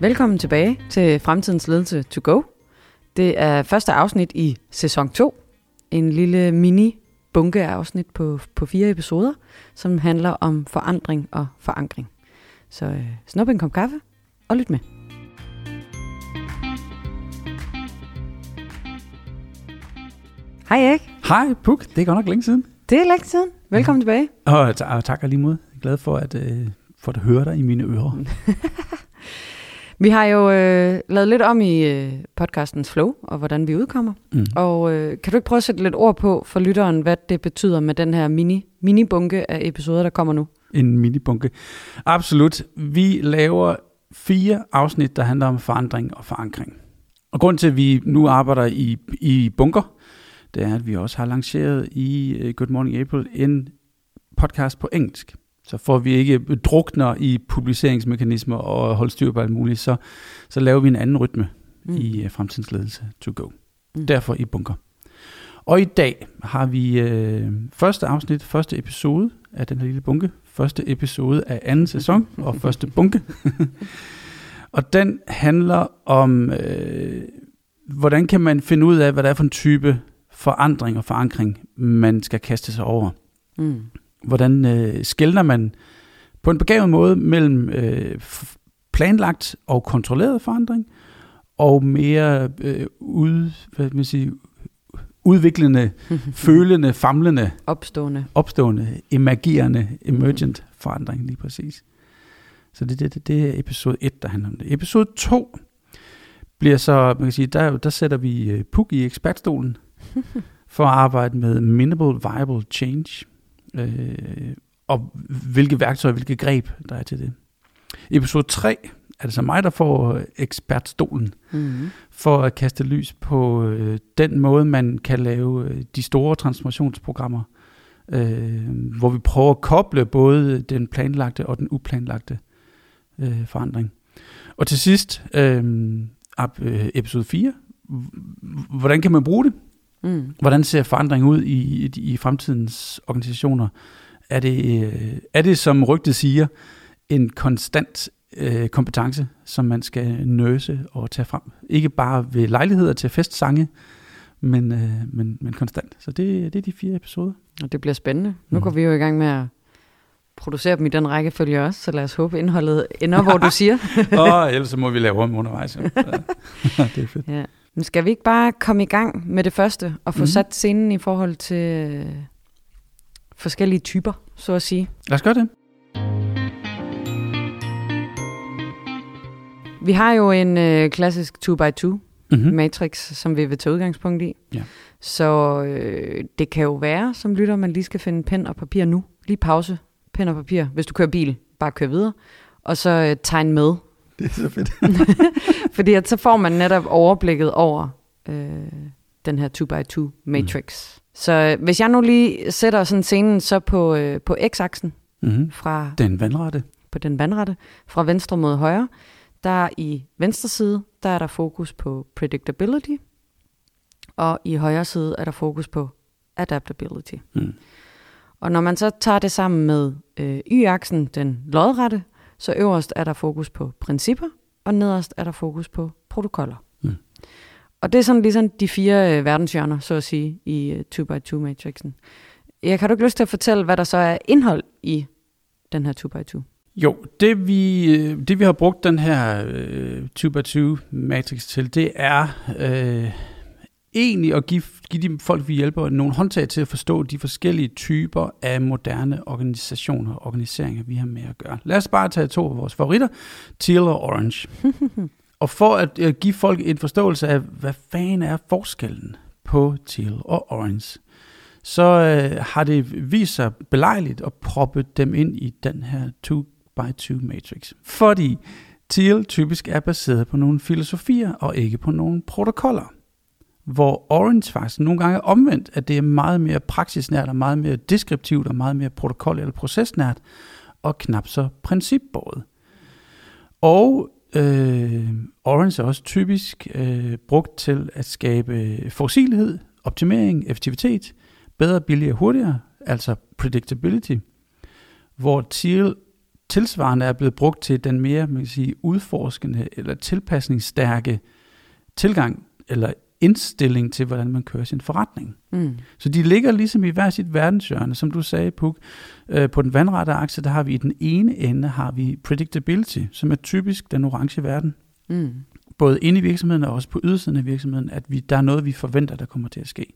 Velkommen tilbage til Fremtidens Ledelse to go. Det er første afsnit i sæson 2. En lille mini bunke af afsnit på, på fire episoder, som handler om forandring og forankring. Så øh, snup en kop kaffe og lyt med. Hej Erik. Hej Puk, det er godt nok længe siden. Det er længe siden. Velkommen ja. tilbage. Og, og tak lige mod. Jeg er glad for at, øh, for at høre dig i mine ører. Vi har jo øh, lavet lidt om i øh, podcastens flow, og hvordan vi udkommer. Mm. Og øh, kan du ikke prøve at sætte lidt ord på for lytteren, hvad det betyder med den her mini, mini-bunke af episoder, der kommer nu? En minibunke. Absolut. Vi laver fire afsnit, der handler om forandring og forankring. Og grund til, at vi nu arbejder i, i bunker, det er, at vi også har lanceret i øh, Good Morning April en podcast på engelsk. Så får vi ikke drukner i publiceringsmekanismer og holde styr på alt muligt, så, så laver vi en anden rytme mm. i uh, fremtidens ledelse to go. Mm. Derfor i bunker. Og i dag har vi øh, første afsnit, første episode af den her lille bunke. Første episode af anden sæson og første bunke. og den handler om, øh, hvordan kan man finde ud af, hvad det er for en type forandring og forankring, man skal kaste sig over. Mm. Hvordan øh, skældner man på en begavet måde mellem øh, planlagt og kontrolleret forandring, og mere øh, ud, hvad man sige, udviklende, følende, famlende, opstående, opstående, emergerende, emergent mm. forandring lige præcis. Så det, det, det er episode 1, der handler om det. Episode 2 bliver så, man kan sige, der, der sætter vi uh, Puk i ekspertstolen for at arbejde med minimal viable change øh, og hvilke værktøjer, hvilke greb, der er til det. I episode 3 er det så mig, der får ekspertstolen mm-hmm. for at kaste lys på øh, den måde, man kan lave øh, de store transformationsprogrammer, øh, hvor vi prøver at koble både den planlagte og den uplanlagte øh, forandring. Og til sidst, øh, øh, episode 4, hvordan kan man bruge det? Mm. Hvordan ser forandring ud i, i, i fremtidens organisationer? Er det, øh, er det, som rygtet siger, en konstant øh, kompetence, som man skal nøse og tage frem? Ikke bare ved lejligheder til festsange, men, øh, men, men konstant. Så det, det er de fire episoder. Og det bliver spændende. Nu mm. går vi jo i gang med at producere dem i den rækkefølge også, så lad os håbe, indholdet ender, hvor du siger. Åh, oh, ellers så må vi lave om undervejs. Ja. det er fedt. Ja. Men skal vi ikke bare komme i gang med det første, og få mm. sat scenen i forhold til øh, forskellige typer, så at sige? Lad os gøre det. Vi har jo en øh, klassisk 2x2 mm-hmm. matrix, som vi vil tage udgangspunkt i. Ja. Så øh, det kan jo være, som lytter, man lige skal finde pen og papir nu. Lige pause, pen og papir. Hvis du kører bil, bare kør videre. Og så øh, tegne med det er så fedt. Fordi at så får man netop overblikket over øh, den her 2x2 matrix. Mm. Så øh, hvis jeg nu lige sætter sådan scenen så på, øh, på x-aksen, mm-hmm. fra den vandrette. På den vandrette, fra venstre mod højre, der i venstre side, der er der fokus på predictability, og i højre side er der fokus på adaptability. Mm. Og når man så tager det sammen med øh, y-aksen, den lodrette, så øverst er der fokus på principper, og nederst er der fokus på protokoller. Mm. Og det er sådan ligesom de fire øh, verdenshjørner, så at sige, i øh, 2x2-matrixen. Jeg kan du ikke lyst til at fortælle, hvad der så er indhold i den her 2x2? Jo, det vi, øh, det vi har brugt den her øh, 2x2-matrix til, det er øh, egentlig at give, give de folk, vi hjælper, nogle håndtag til at forstå de forskellige typer af moderne organisationer og organiseringer, vi har med at gøre. Lad os bare tage to af vores favoritter, Teal og Orange. og for at give folk en forståelse af, hvad fanden er forskellen på Teal og Orange, så øh, har det vist sig belejligt at proppe dem ind i den her 2x2 matrix. Fordi Teal typisk er baseret på nogle filosofier og ikke på nogle protokoller hvor Orange faktisk nogle gange er omvendt, at det er meget mere praksisnært og meget mere deskriptivt og meget mere protokol- eller procesnært og knap så principbåret. Og øh, Orange er også typisk øh, brugt til at skabe forudsigelighed, optimering, effektivitet, bedre, billigere, hurtigere, altså predictability, hvor Teal tilsvarende er blevet brugt til den mere man kan sige, udforskende eller tilpasningsstærke tilgang eller indstilling til, hvordan man kører sin forretning. Mm. Så de ligger ligesom i hver sit verdenshjørne. Som du sagde, Puk, øh, på den vandrette akse, der har vi i den ene ende har vi predictability, som er typisk den orange verden. Mm. Både inde i virksomheden og også på ydersiden af virksomheden, at vi, der er noget, vi forventer, der kommer til at ske.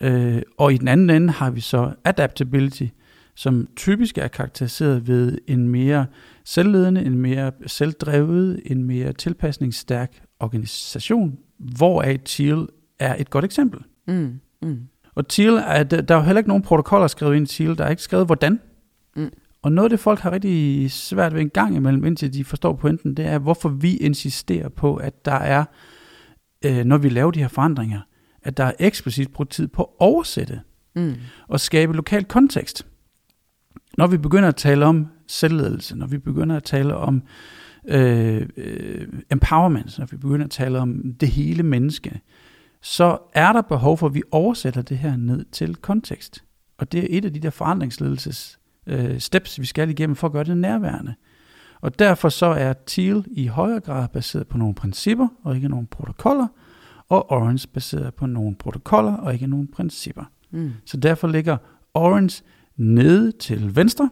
Øh, og i den anden ende har vi så adaptability, som typisk er karakteriseret ved en mere selvledende, en mere selvdrevet, en mere tilpasningsstærk organisation, hvoraf Thiel er et godt eksempel. Mm, mm. Og Thiel, er, der er jo heller ikke nogen protokoller skrevet ind i Thiel, der er ikke skrevet hvordan. Mm. Og noget af det, folk har rigtig svært ved en gang imellem, indtil de forstår pointen, det er, hvorfor vi insisterer på, at der er, øh, når vi laver de her forandringer, at der er eksplicit brugt tid på at oversætte mm. og skabe lokal kontekst. Når vi begynder at tale om selvledelse, når vi begynder at tale om øh, øh, empowerment, når vi begynder at tale om det hele menneske, så er der behov for, at vi oversætter det her ned til kontekst. Og det er et af de der forandringsledelses øh, steps, vi skal igennem for at gøre det nærværende. Og derfor så er Teal i højere grad baseret på nogle principper og ikke nogle protokoller, og Orange baseret på nogle protokoller og ikke nogle principper. Mm. Så derfor ligger Orange nede til venstre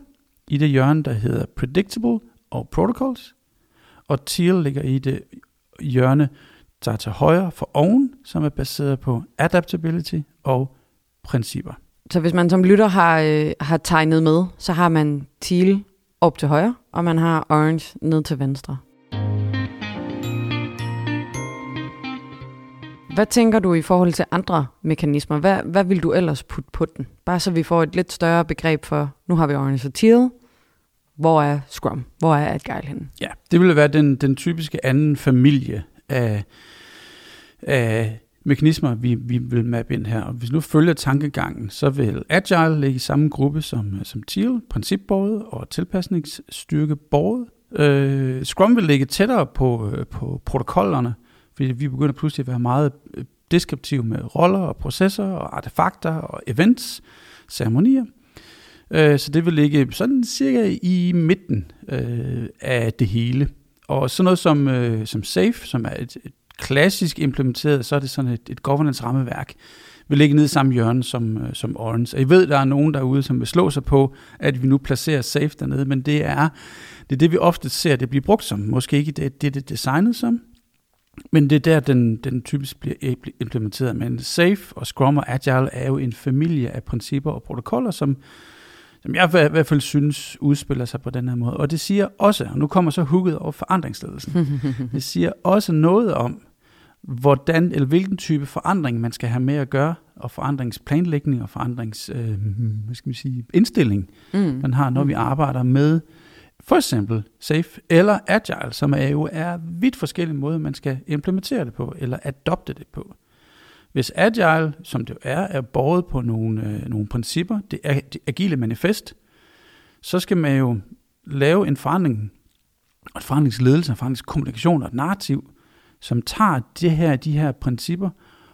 i det hjørne, der hedder Predictable og Protocols, og Teal ligger i det hjørne, der er til højre for oven, som er baseret på adaptability og principper. Så hvis man som lytter har, øh, har tegnet med, så har man Teal op til højre, og man har Orange ned til venstre. Hvad tænker du i forhold til andre mekanismer? Hvad, hvad vil du ellers putte på den? Bare så vi får et lidt større begreb for, nu har vi Orange og Teal, hvor er Scrum? Hvor er Agile henne? Ja, det vil være den, den typiske anden familie af, af mekanismer, vi, vi vil mappe ind her. Og hvis nu følger tankegangen, så vil Agile ligge i samme gruppe som, som Teal, principbordet og tilpasningsstyrkebordet. Øh, Scrum vil ligge tættere på, øh, på protokollerne, fordi vi begynder pludselig at være meget øh, deskriptive med roller og processer og artefakter og events, ceremonier. Øh, så det vil ligge sådan cirka i midten øh, af det hele. Og sådan noget som, øh, som SAFE, som er et, et klassisk implementeret, så er det sådan et, et governance-rammeværk, vil ligge nede i samme hjørne som, øh, som Orange. Og I ved, der er nogen derude, som vil slå sig på, at vi nu placerer SAFE dernede, men det er det, er det vi ofte ser, det bliver brugt som. Måske ikke det, det, det er designet som, men det er der, den, den typisk bliver implementeret. Men SAFE og Scrum og Agile er jo en familie af principper og protokoller, som, som jeg i hvert fald synes udspiller sig på den her måde. Og det siger også, og nu kommer så hugget over forandringsledelsen, det siger også noget om, hvordan eller hvilken type forandring man skal have med at gøre, og forandringsplanlægning og forandrings, øh, hvad skal man sige, indstilling, mm. man har, når vi mm. arbejder med for eksempel Safe eller Agile, som er jo er vidt forskellige måder, man skal implementere det på, eller adopte det på. Hvis Agile, som det er, er båret på nogle, øh, nogle principper, det er det agile manifest, så skal man jo lave en forandring, og et forandringsledelse, en forandringskommunikation og et narrativ, som tager det her, de her principper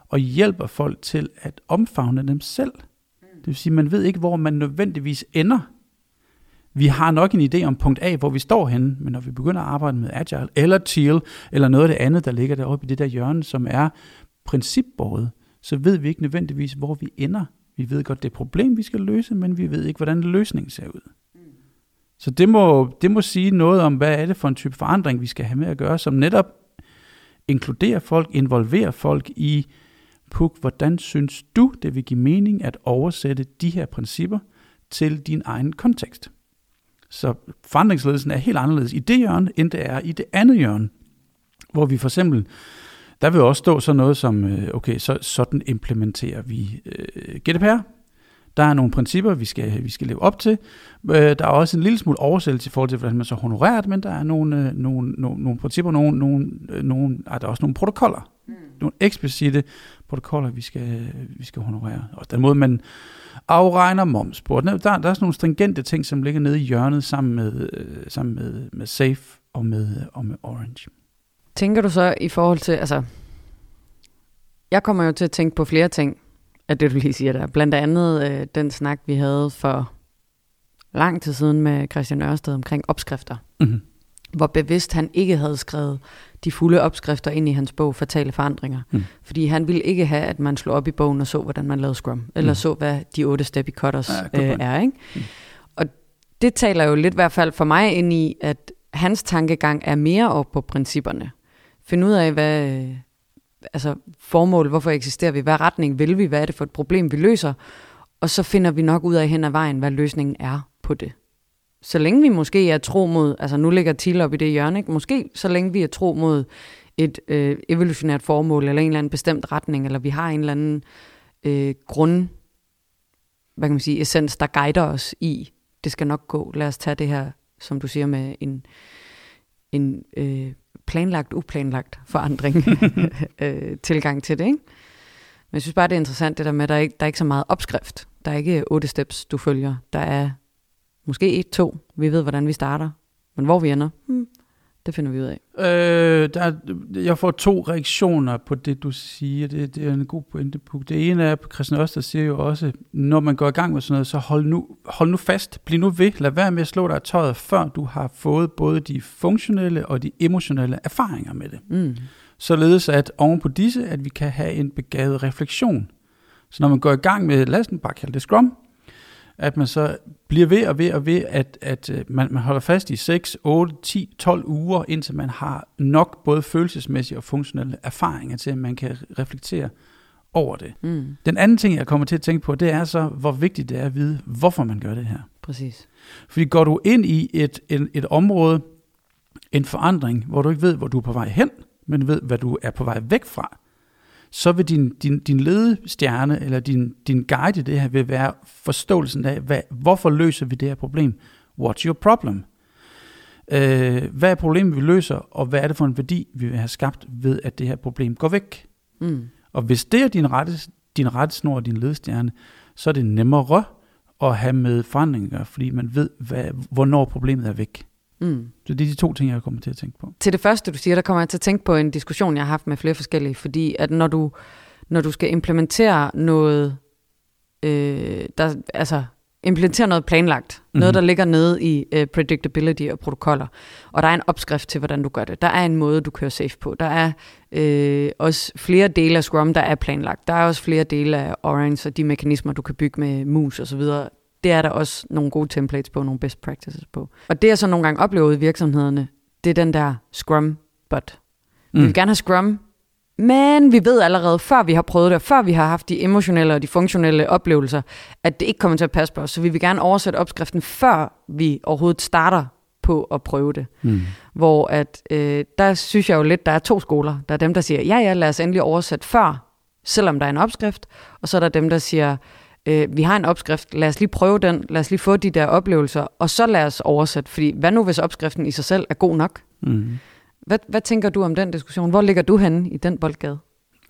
og hjælper folk til at omfavne dem selv. Det vil sige, man ved ikke, hvor man nødvendigvis ender. Vi har nok en idé om punkt A, hvor vi står henne, men når vi begynder at arbejde med Agile eller Teal, eller noget af det andet, der ligger deroppe i det der hjørne, som er principbordet, så ved vi ikke nødvendigvis, hvor vi ender. Vi ved godt, det er et problem, vi skal løse, men vi ved ikke, hvordan løsningen ser ud. Så det må, det må sige noget om, hvad er det for en type forandring, vi skal have med at gøre, som netop inkluderer folk, involverer folk i, Puk, hvordan synes du, det vil give mening at oversætte de her principper til din egen kontekst? Så forandringsledelsen er helt anderledes i det hjørne, end det er i det andet hjørne, hvor vi for eksempel der vil også stå sådan noget som, øh, okay, så, sådan implementerer vi øh, GDPR. Der er nogle principper, vi skal, vi skal leve op til. Øh, der er også en lille smule oversættelse i forhold til, hvordan man så honorerer det, men der er nogle, øh, nogle, nogle, nogle principper, nogle, nogle, øh, nogle, er der også nogle protokoller. Mm. Nogle eksplicite protokoller, vi skal, vi skal honorere. Og den måde, man afregner moms på. Der, der er sådan nogle stringente ting, som ligger nede i hjørnet sammen med, øh, sammen med, med Safe og med, og med Orange. Tænker du så i forhold til, altså, jeg kommer jo til at tænke på flere ting af det, du lige siger der. Blandt andet øh, den snak, vi havde for lang tid siden med Christian Ørsted omkring opskrifter. Mm-hmm. Hvor bevidst han ikke havde skrevet de fulde opskrifter ind i hans bog Fatale Forandringer. Mm. Fordi han ville ikke have, at man slog op i bogen og så, hvordan man lavede Scrum. Eller mm. så, hvad de otte step i cutters ja, øh, er. Ikke? Mm. Og det taler jo lidt i hvert fald for mig ind i, at hans tankegang er mere op på principperne finde ud af, hvad øh, altså formål, hvorfor eksisterer vi, hvad retning vil vi, hvad er det for et problem, vi løser, og så finder vi nok ud af hen ad vejen, hvad løsningen er på det. Så længe vi måske er tro mod, altså nu ligger til op i det hjørne, ikke? måske så længe vi er tro mod et øh, evolutionært formål, eller en eller anden bestemt retning, eller vi har en eller anden øh, grund, hvad kan man sige, essens, der guider os i, det skal nok gå. Lad os tage det her, som du siger, med en, en øh, planlagt, uplanlagt forandring øh, tilgang til det. Ikke? Men jeg synes bare, det er interessant det der med, at der er ikke, der er ikke så meget opskrift. Der er ikke otte steps, du følger. Der er måske et, to. Vi ved, hvordan vi starter. Men hvor vi ender, hmm, det finder vi ud af. Øh, der, jeg får to reaktioner på det, du siger. Det, det er en god pointe. Det ene er, at Christian Øster siger jo også, når man går i gang med sådan noget, så hold nu, hold nu fast. Bliv nu ved. Lad være med at slå dig af tøjet, før du har fået både de funktionelle og de emotionelle erfaringer med det. Mm. Således at oven på disse, at vi kan have en begavet refleksion. Så når man går i gang med, lad os bare kalde det Scrum, at man så bliver ved og ved og ved, at, at øh, man, man holder fast i 6, 8, 10, 12 uger, indtil man har nok både følelsesmæssige og funktionelle erfaringer til, at man kan reflektere over det. Mm. Den anden ting, jeg kommer til at tænke på, det er så, hvor vigtigt det er at vide, hvorfor man gør det her. Præcis. Fordi går du ind i et, et, et område, en forandring, hvor du ikke ved, hvor du er på vej hen, men ved, hvad du er på vej væk fra, så vil din, din, din ledestjerne, eller din, din guide i det her, vil være forståelsen af, hvad, hvorfor løser vi det her problem? What's your problem? Øh, hvad er problemet, vi løser, og hvad er det for en værdi, vi vil have skabt ved, at det her problem går væk? Mm. Og hvis det er din rette, din rette snor og din ledestjerne, så er det nemmere at have med forandringer, fordi man ved, hvad, hvornår problemet er væk. Mm. Så det er de to ting, jeg kommer til at tænke på. Til det første, du siger, der kommer jeg til at tænke på en diskussion, jeg har haft med flere forskellige, fordi at når du, når du skal implementere noget, øh, der, altså implementere noget planlagt, mm-hmm. noget, der ligger nede i uh, predictability og protokoller, og der er en opskrift til, hvordan du gør det. Der er en måde, du kører safe på. Der er øh, også flere dele af Scrum, der er planlagt. Der er også flere dele af Orange og de mekanismer, du kan bygge med mus og så videre det er der også nogle gode templates på, nogle best practices på. Og det jeg så nogle gange oplever i virksomhederne, det er den der Scrum but. Mm. Vi vil gerne have Scrum, men vi ved allerede, før vi har prøvet det, og før vi har haft de emotionelle og de funktionelle oplevelser, at det ikke kommer til at passe på os. Så vi vil gerne oversætte opskriften, før vi overhovedet starter på at prøve det. Mm. Hvor at, øh, der synes jeg jo lidt, der er to skoler. Der er dem, der siger, ja ja, lad os endelig oversætte før, selvom der er en opskrift. Og så er der dem, der siger, øh, vi har en opskrift, lad os lige prøve den, lad os lige få de der oplevelser, og så lad os oversætte, fordi hvad nu hvis opskriften i sig selv er god nok? Mm. Hvad, hvad tænker du om den diskussion? Hvor ligger du henne i den boldgade?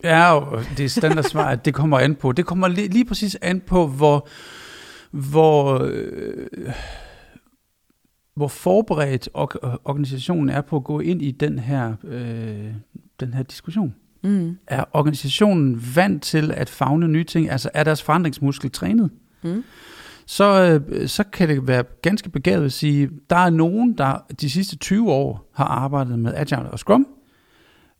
Ja, og det er standard svar, at det kommer an på. Det kommer lige, lige præcis an på, hvor, hvor, øh, hvor forberedt organisationen er på at gå ind i den her, øh, den her diskussion. Mm. Er organisationen vant til at fagne nye ting? Altså er deres forandringsmuskel trænet? Mm. Så, øh, så kan det være ganske begavet at sige, der er nogen, der de sidste 20 år har arbejdet med Agile og Scrum.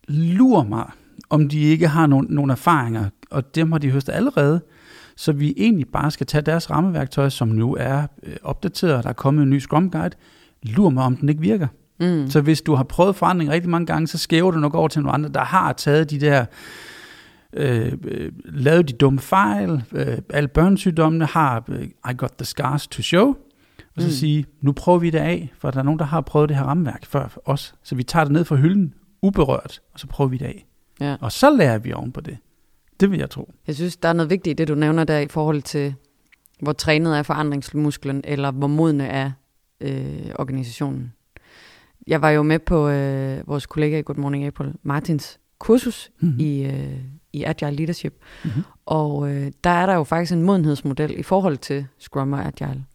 Lur mig, om de ikke har nogen, nogen erfaringer, og dem har de høstet allerede, så vi egentlig bare skal tage deres rammeværktøj, som nu er øh, opdateret, der er kommet en ny Scrum Guide, lur mig, om den ikke virker. Mm. Så hvis du har prøvet forandring rigtig mange gange, så skæver du nok over til nogle andre, der har taget de der, øh, øh, lavet de dumme fejl, øh, alle børnesygdommene har øh, I got the scars to show, og så mm. sige, nu prøver vi det af, for der er nogen, der har prøvet det her rammeværk før os, så vi tager det ned fra hylden, uberørt, og så prøver vi det af. Ja. Og så lærer vi oven på det. Det vil jeg tro. Jeg synes, der er noget vigtigt i det, du nævner der i forhold til, hvor trænet er forandringsmusklen, eller hvor modne er øh, organisationen jeg var jo med på øh, vores kollega i Good Morning April, Martins kursus mm-hmm. i, øh, i Agile Leadership. Mm-hmm. Og øh, der er der jo faktisk en modenhedsmodel i forhold til Scrum og Agile.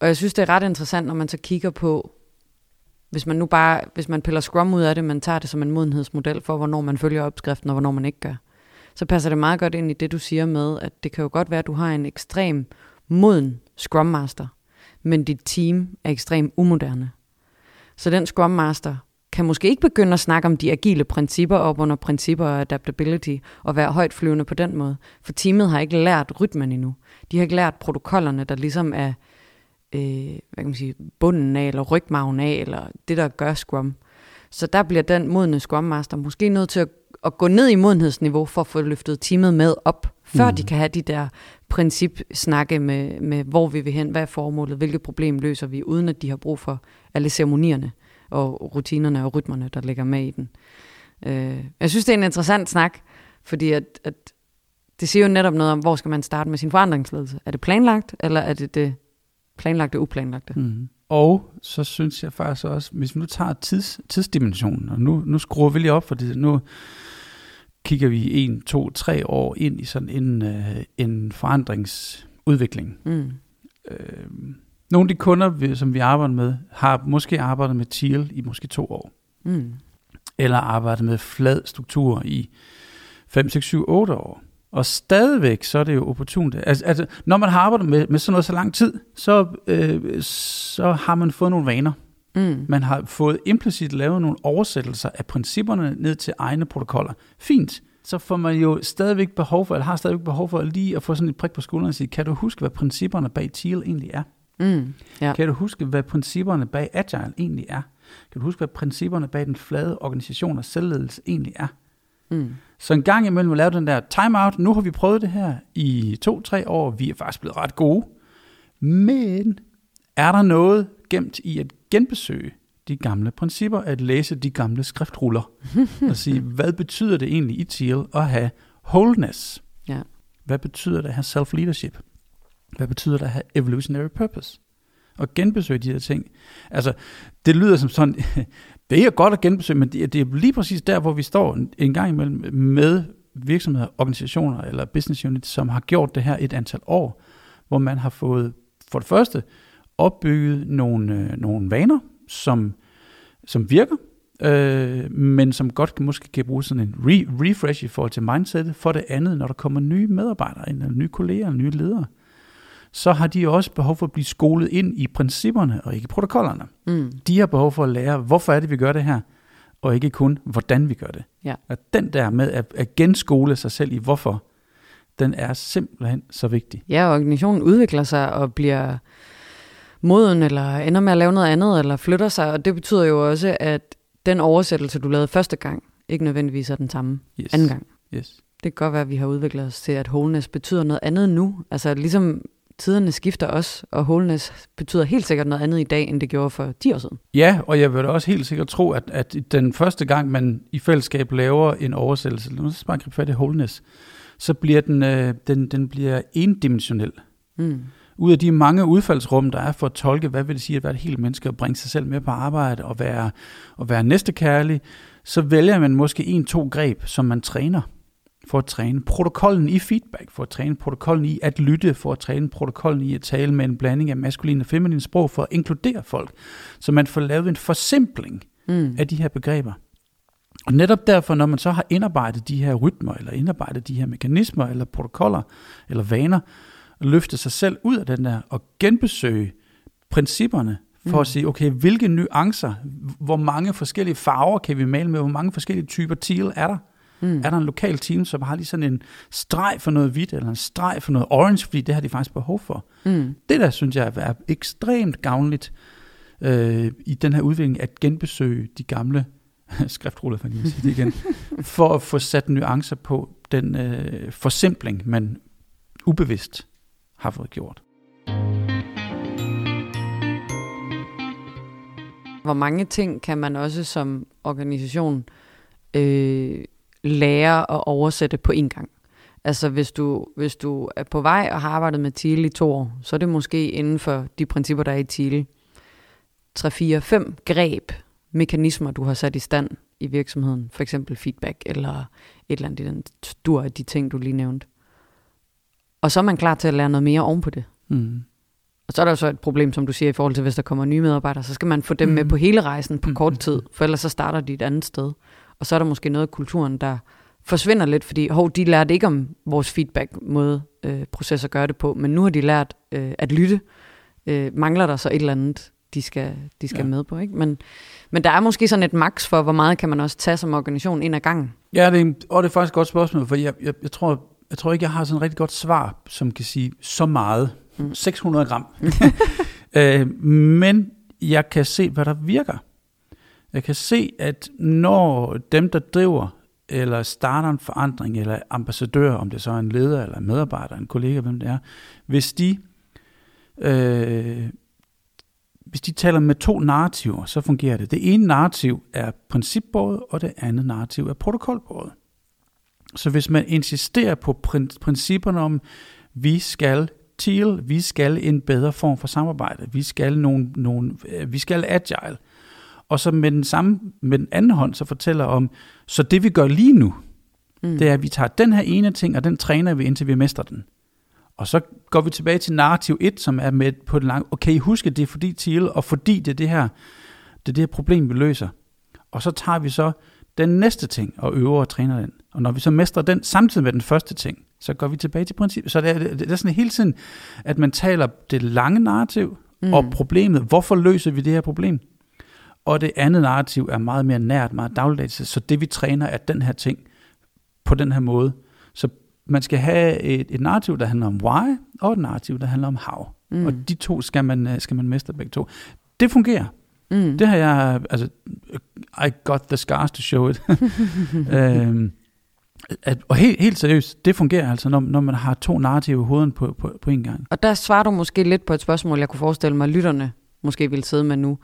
Og jeg synes, det er ret interessant, når man så kigger på, hvis man nu bare, hvis man piller Scrum ud af det, man tager det som en modenhedsmodel for, hvornår man følger opskriften, og hvornår man ikke gør, så passer det meget godt ind i det, du siger med, at det kan jo godt være, at du har en ekstrem moden Scrum Master, men dit team er ekstremt umoderne. Så den Scrum Master kan måske ikke begynde at snakke om de agile principper op under principper og adaptability og være højt flyvende på den måde. For teamet har ikke lært rytmen endnu. De har ikke lært protokollerne, der ligesom er øh, hvad kan man sige, bunden af, eller rygmagen af, eller det, der gør Scrum. Så der bliver den modne Scrum Master måske nødt til at, at gå ned i modenhedsniveau for at få løftet teamet med op, før mm. de kan have de der principsnakke med, med, hvor vi vil hen, hvad er formålet, hvilket problem løser vi, uden at de har brug for alle ceremonierne og rutinerne og rytmerne, der ligger med i den. Øh, jeg synes, det er en interessant snak, fordi at, at det siger jo netop noget om, hvor skal man starte med sin forandringsledelse. Er det planlagt, eller er det det planlagte og uplanlagte? Mm. Og så synes jeg faktisk også, hvis vi nu tager tids, tidsdimensionen, og nu, nu skruer vi lige op for det, nu kigger vi en, to, tre år ind i sådan en, øh, en forandringsudvikling. Mm. Øh, nogle af de kunder, som vi arbejder med, har måske arbejdet med TIL i måske to år. Mm. Eller arbejdet med flad struktur i 5, 6, 7, 8 år. Og stadigvæk, så er det jo opportunt. Altså, altså når man har arbejdet med, med sådan noget så lang tid, så, øh, så har man fået nogle vaner. Mm. Man har fået implicit lavet nogle oversættelser af principperne ned til egne protokoller. Fint. Så får man jo stadigvæk behov for, eller har stadigvæk behov for lige at få sådan et prik på skulderen og sige, kan du huske, hvad principperne bag TEAL egentlig er? Mm. Ja. Kan du huske, hvad principperne bag Agile egentlig er? Kan du huske, hvad principperne bag den flade organisation og selvledelse egentlig er? Mm. Så en gang imellem at lave den der timeout. Nu har vi prøvet det her i to-tre år. Vi er faktisk blevet ret gode. Men er der noget gemt i at genbesøge de gamle principper, at læse de gamle skriftruller, og sige, hvad betyder det egentlig i TEAL at have wholeness? Ja. Hvad betyder det at have self-leadership? Hvad betyder det at have evolutionary purpose? Og genbesøge de her ting. Altså, det lyder som sådan, det er godt at genbesøge, men det, det er lige præcis der, hvor vi står en gang imellem med virksomheder, organisationer eller business units, som har gjort det her et antal år, hvor man har fået for det første opbygget nogle, øh, nogle vaner, som, som virker, øh, men som godt måske kan bruge sådan en re- refresh i forhold til mindset. For det andet, når der kommer nye medarbejdere ind, eller nye kolleger, eller nye ledere, så har de også behov for at blive skolet ind i principperne og ikke protokollerne. Mm. De har behov for at lære, hvorfor er det, vi gør det her, og ikke kun, hvordan vi gør det. Ja. At den der med at, at genskole sig selv i hvorfor, den er simpelthen så vigtig. Ja, organisationen udvikler sig og bliver moden, eller ender med at lave noget andet, eller flytter sig, og det betyder jo også, at den oversættelse, du lavede første gang, ikke nødvendigvis er den samme yes. anden gang. Yes. Det kan godt være, at vi har udviklet os til, at wholeness betyder noget andet nu. Altså ligesom tiderne skifter også, og wholeness betyder helt sikkert noget andet i dag, end det gjorde for 10 år siden. Ja, og jeg vil da også helt sikkert tro, at, at den første gang, man i fællesskab laver en oversættelse, lad os bare gribe fat i wholeness, så bliver den, øh, den, den bliver endimensionel. Mm. Ud af de mange udfaldsrum, der er for at tolke, hvad vil det sige at være et helt menneske og bringe sig selv med på arbejde og være, og være næstekærlig, så vælger man måske en-to greb, som man træner for at træne protokollen i feedback, for at træne protokollen i at lytte, for at træne protokollen i at tale med en blanding af maskulin og feminin sprog, for at inkludere folk. Så man får lavet en forsimpling mm. af de her begreber. Og netop derfor, når man så har indarbejdet de her rytmer, eller indarbejdet de her mekanismer, eller protokoller, eller vaner, og løfte sig selv ud af den der, og genbesøge principperne, for mm. at sige, okay, hvilke nuancer, hvor mange forskellige farver kan vi male med, hvor mange forskellige typer teal er der? Mm. Er der en lokal team, som har lige sådan en streg for noget hvidt, eller en streg for noget orange, fordi det har de faktisk behov for. Mm. Det der, synes jeg, er ekstremt gavnligt øh, i den her udvikling, at genbesøge de gamle skriftruller, for lige at sige det igen, for at få sat nuancer på den øh, forsimpling, man ubevidst har fået gjort. Hvor mange ting kan man også som organisation øh, lære at oversætte på en gang. Altså hvis du, hvis du er på vej og har arbejdet med TIL i to år, så er det måske inden for de principper, der er i TIL, 3, 4, 5 greb, mekanismer, du har sat i stand i virksomheden. For eksempel feedback eller et eller andet i den stor af de ting, du lige nævnte. Og så er man klar til at lære noget mere oven på det. Mm. Og så er der jo så et problem, som du siger, i forhold til, hvis der kommer nye medarbejdere, så skal man få dem mm. med på hele rejsen på mm. kort tid, for ellers så starter de et andet sted. Og så er der måske noget af kulturen, der forsvinder lidt, fordi hov, de lærte ikke om vores feedback-måde, øh, proces at gøre det på, men nu har de lært øh, at lytte øh, mangler der så et eller andet, de skal, de skal ja. med på. Ikke? Men, men der er måske sådan et max for, hvor meget kan man også tage som organisation ind ad gangen. Ja, det er, og det er faktisk et godt spørgsmål, for jeg, jeg, jeg, tror, jeg tror ikke, jeg har sådan et rigtig godt svar, som kan sige så meget. Mm. 600 gram. øh, men jeg kan se, hvad der virker. Jeg kan se, at når dem, der driver eller starter en forandring, eller ambassadør, om det så er en leder, eller en medarbejder, en kollega, hvem det er, hvis de, øh, hvis de taler med to narrativer, så fungerer det. Det ene narrativ er principbåret, og det andet narrativ er protokolbåret. Så hvis man insisterer på principperne om, vi skal til, vi skal en bedre form for samarbejde, vi skal, nogle, nogle, øh, vi skal agile, og så med den, samme, med den anden hånd, så fortæller om, så det vi gør lige nu, mm. det er, at vi tager den her ene ting, og den træner vi, indtil vi mestrer den. Og så går vi tilbage til narrativ 1, som er med på den lange, okay, husk, at det er fordi til, og fordi det er det her, det er det her problem, vi løser. Og så tager vi så den næste ting og øver og træner den. Og når vi så mestrer den samtidig med den første ting, så går vi tilbage til princippet. Så det er, det er sådan hele tiden, at man taler det lange narrativ mm. og problemet. Hvorfor løser vi det her problem? Og det andet narrativ er meget mere nært, meget dagligdags. Så det vi træner er den her ting på den her måde. Så man skal have et, et narrativ, der handler om why, og et narrativ, der handler om how. Mm. Og de to skal man, øh, skal man mestre begge to. Det fungerer. Mm. Det har jeg, altså, I got the scars to show it. øhm, at, og helt, helt seriøst, det fungerer altså, når, når man har to narrativer i hovedet på, på, på en gang. Og der svarer du måske lidt på et spørgsmål, jeg kunne forestille mig, at lytterne måske vil sidde med nu.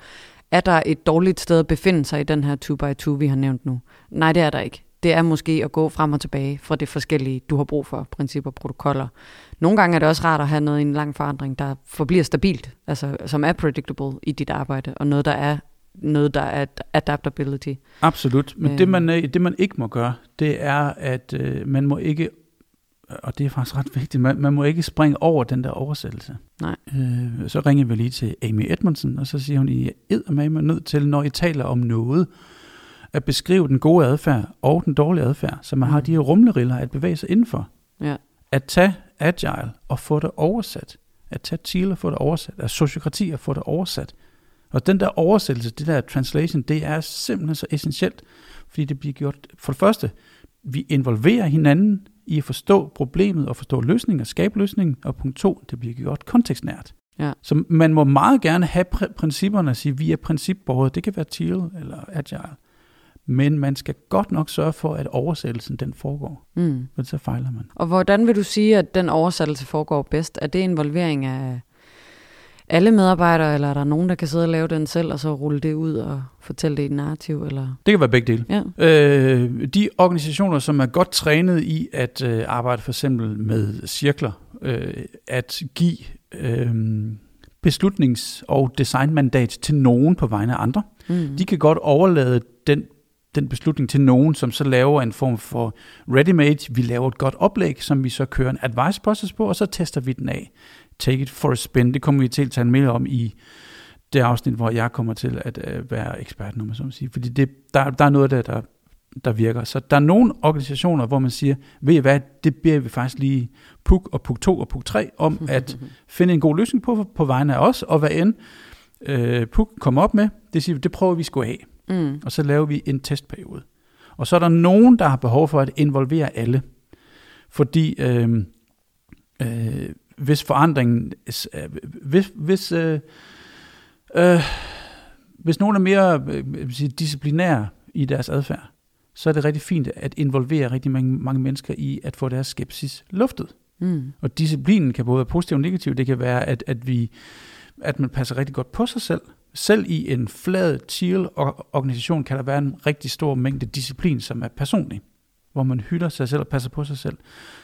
Er der et dårligt sted at befinde sig i den her 2x2, vi har nævnt nu? Nej, det er der ikke. Det er måske at gå frem og tilbage fra det forskellige, du har brug for, principper og protokoller. Nogle gange er det også rart at have noget i en lang forandring, der forbliver stabilt, altså som er predictable i dit arbejde, og noget, der er noget, der er adaptability. Absolut, men øh. det, man, øh, det man ikke må gøre, det er, at øh, man må ikke og det er faktisk ret vigtigt, man, man må ikke springe over den der oversættelse. Nej. Øh, så ringer vi lige til Amy Edmondson, og så siger hun, I er med mig nødt til, når I taler om noget, at beskrive den gode adfærd og den dårlige adfærd, så man mm. har de her rumleriller at bevæge sig indenfor. Ja. At tage agile og få det oversat. At tage Thiel og få det oversat. At sociokrati og få det oversat. Og den der oversættelse, det der translation, det er simpelthen så essentielt, fordi det bliver gjort, for det første, vi involverer hinanden i at forstå problemet og forstå løsningen og skabe løsningen, og punkt to, det bliver gjort kontekstnært. Ja. Så man må meget gerne have pr- principperne og sige, vi er principbordet, det kan være Thiel eller Agile, men man skal godt nok sørge for, at oversættelsen den foregår, mm. for så fejler man. Og hvordan vil du sige, at den oversættelse foregår bedst? Er det involvering af alle medarbejdere, eller er der nogen, der kan sidde og lave den selv, og så rulle det ud og fortælle det i et narrativ? Eller? Det kan være begge dele. Ja. Øh, de organisationer, som er godt trænet i at øh, arbejde for eksempel med cirkler, øh, at give øh, beslutnings- og designmandat til nogen på vegne af andre, mm. de kan godt overlade den den beslutning til nogen, som så laver en form for ready-made. Vi laver et godt oplæg, som vi så kører en advice process på, og så tester vi den af take it for a spin. Det kommer vi til at tale mere om i det afsnit, hvor jeg kommer til at uh, være ekspert, når man så sige. Fordi det, der, der er noget der, der, der virker. Så der er nogle organisationer, hvor man siger, ved I hvad, det beder vi faktisk lige PUK og PUK 2 og PUK 3 om at finde en god løsning på, på vegne af os, og hvad end uh, PUK kommer op med, det siger det prøver vi sgu af. Mm. Og så laver vi en testperiode. Og så er der nogen, der har behov for at involvere alle. Fordi øh, øh, hvis forandringen, øh, hvis, hvis, øh, øh, hvis nogen er mere øh, disciplinære i deres adfærd, så er det rigtig fint at involvere rigtig mange, mange mennesker i at få deres skepsis luftet. Mm. Og disciplinen kan både være positiv og negativ. Det kan være, at, at, vi, at man passer rigtig godt på sig selv. Selv i en flad, chill organisation kan der være en rigtig stor mængde disciplin, som er personlig hvor man hylder sig selv og passer på sig selv.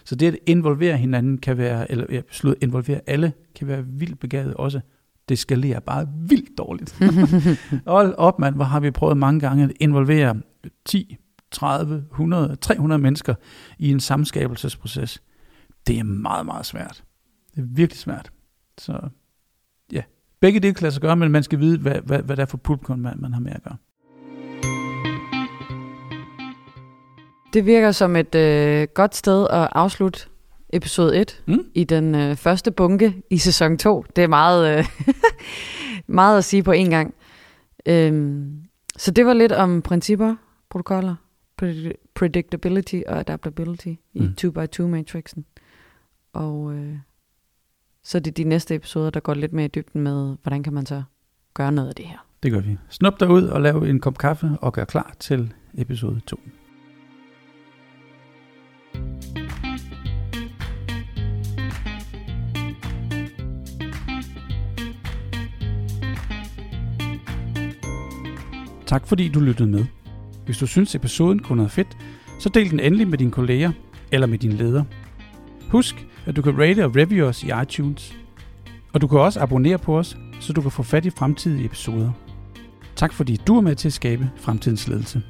Så det at involvere hinanden kan være, eller ja, slut, involvere alle, kan være vildt begavet også. Det skalerer bare vildt dårligt. Hold op, mand, hvor har vi prøvet mange gange at involvere 10, 30, 100, 300 mennesker i en samskabelsesproces. Det er meget, meget svært. Det er virkelig svært. Så ja, begge dele kan lade sig gøre, men man skal vide, hvad, hvad, hvad det er for publikum, man, man har med at gøre. Det virker som et øh, godt sted at afslutte episode 1 mm. i den øh, første bunke i sæson 2. Det er meget, øh, meget at sige på en gang. Øhm, så det var lidt om principper, protokoller, predictability og adaptability i mm. 2x2-matrixen. Og øh, så er det de næste episoder, der går lidt mere i dybden med, hvordan kan man så gøre noget af det her. Det gør vi. Snup dig ud og lav en kop kaffe og gør klar til episode 2. Tak fordi du lyttede med. Hvis du synes episoden kunne noget fedt, så del den endelig med dine kolleger eller med din leder. Husk, at du kan rate og review os i iTunes. Og du kan også abonnere på os, så du kan få fat i fremtidige episoder. Tak fordi du er med til at skabe fremtidens ledelse.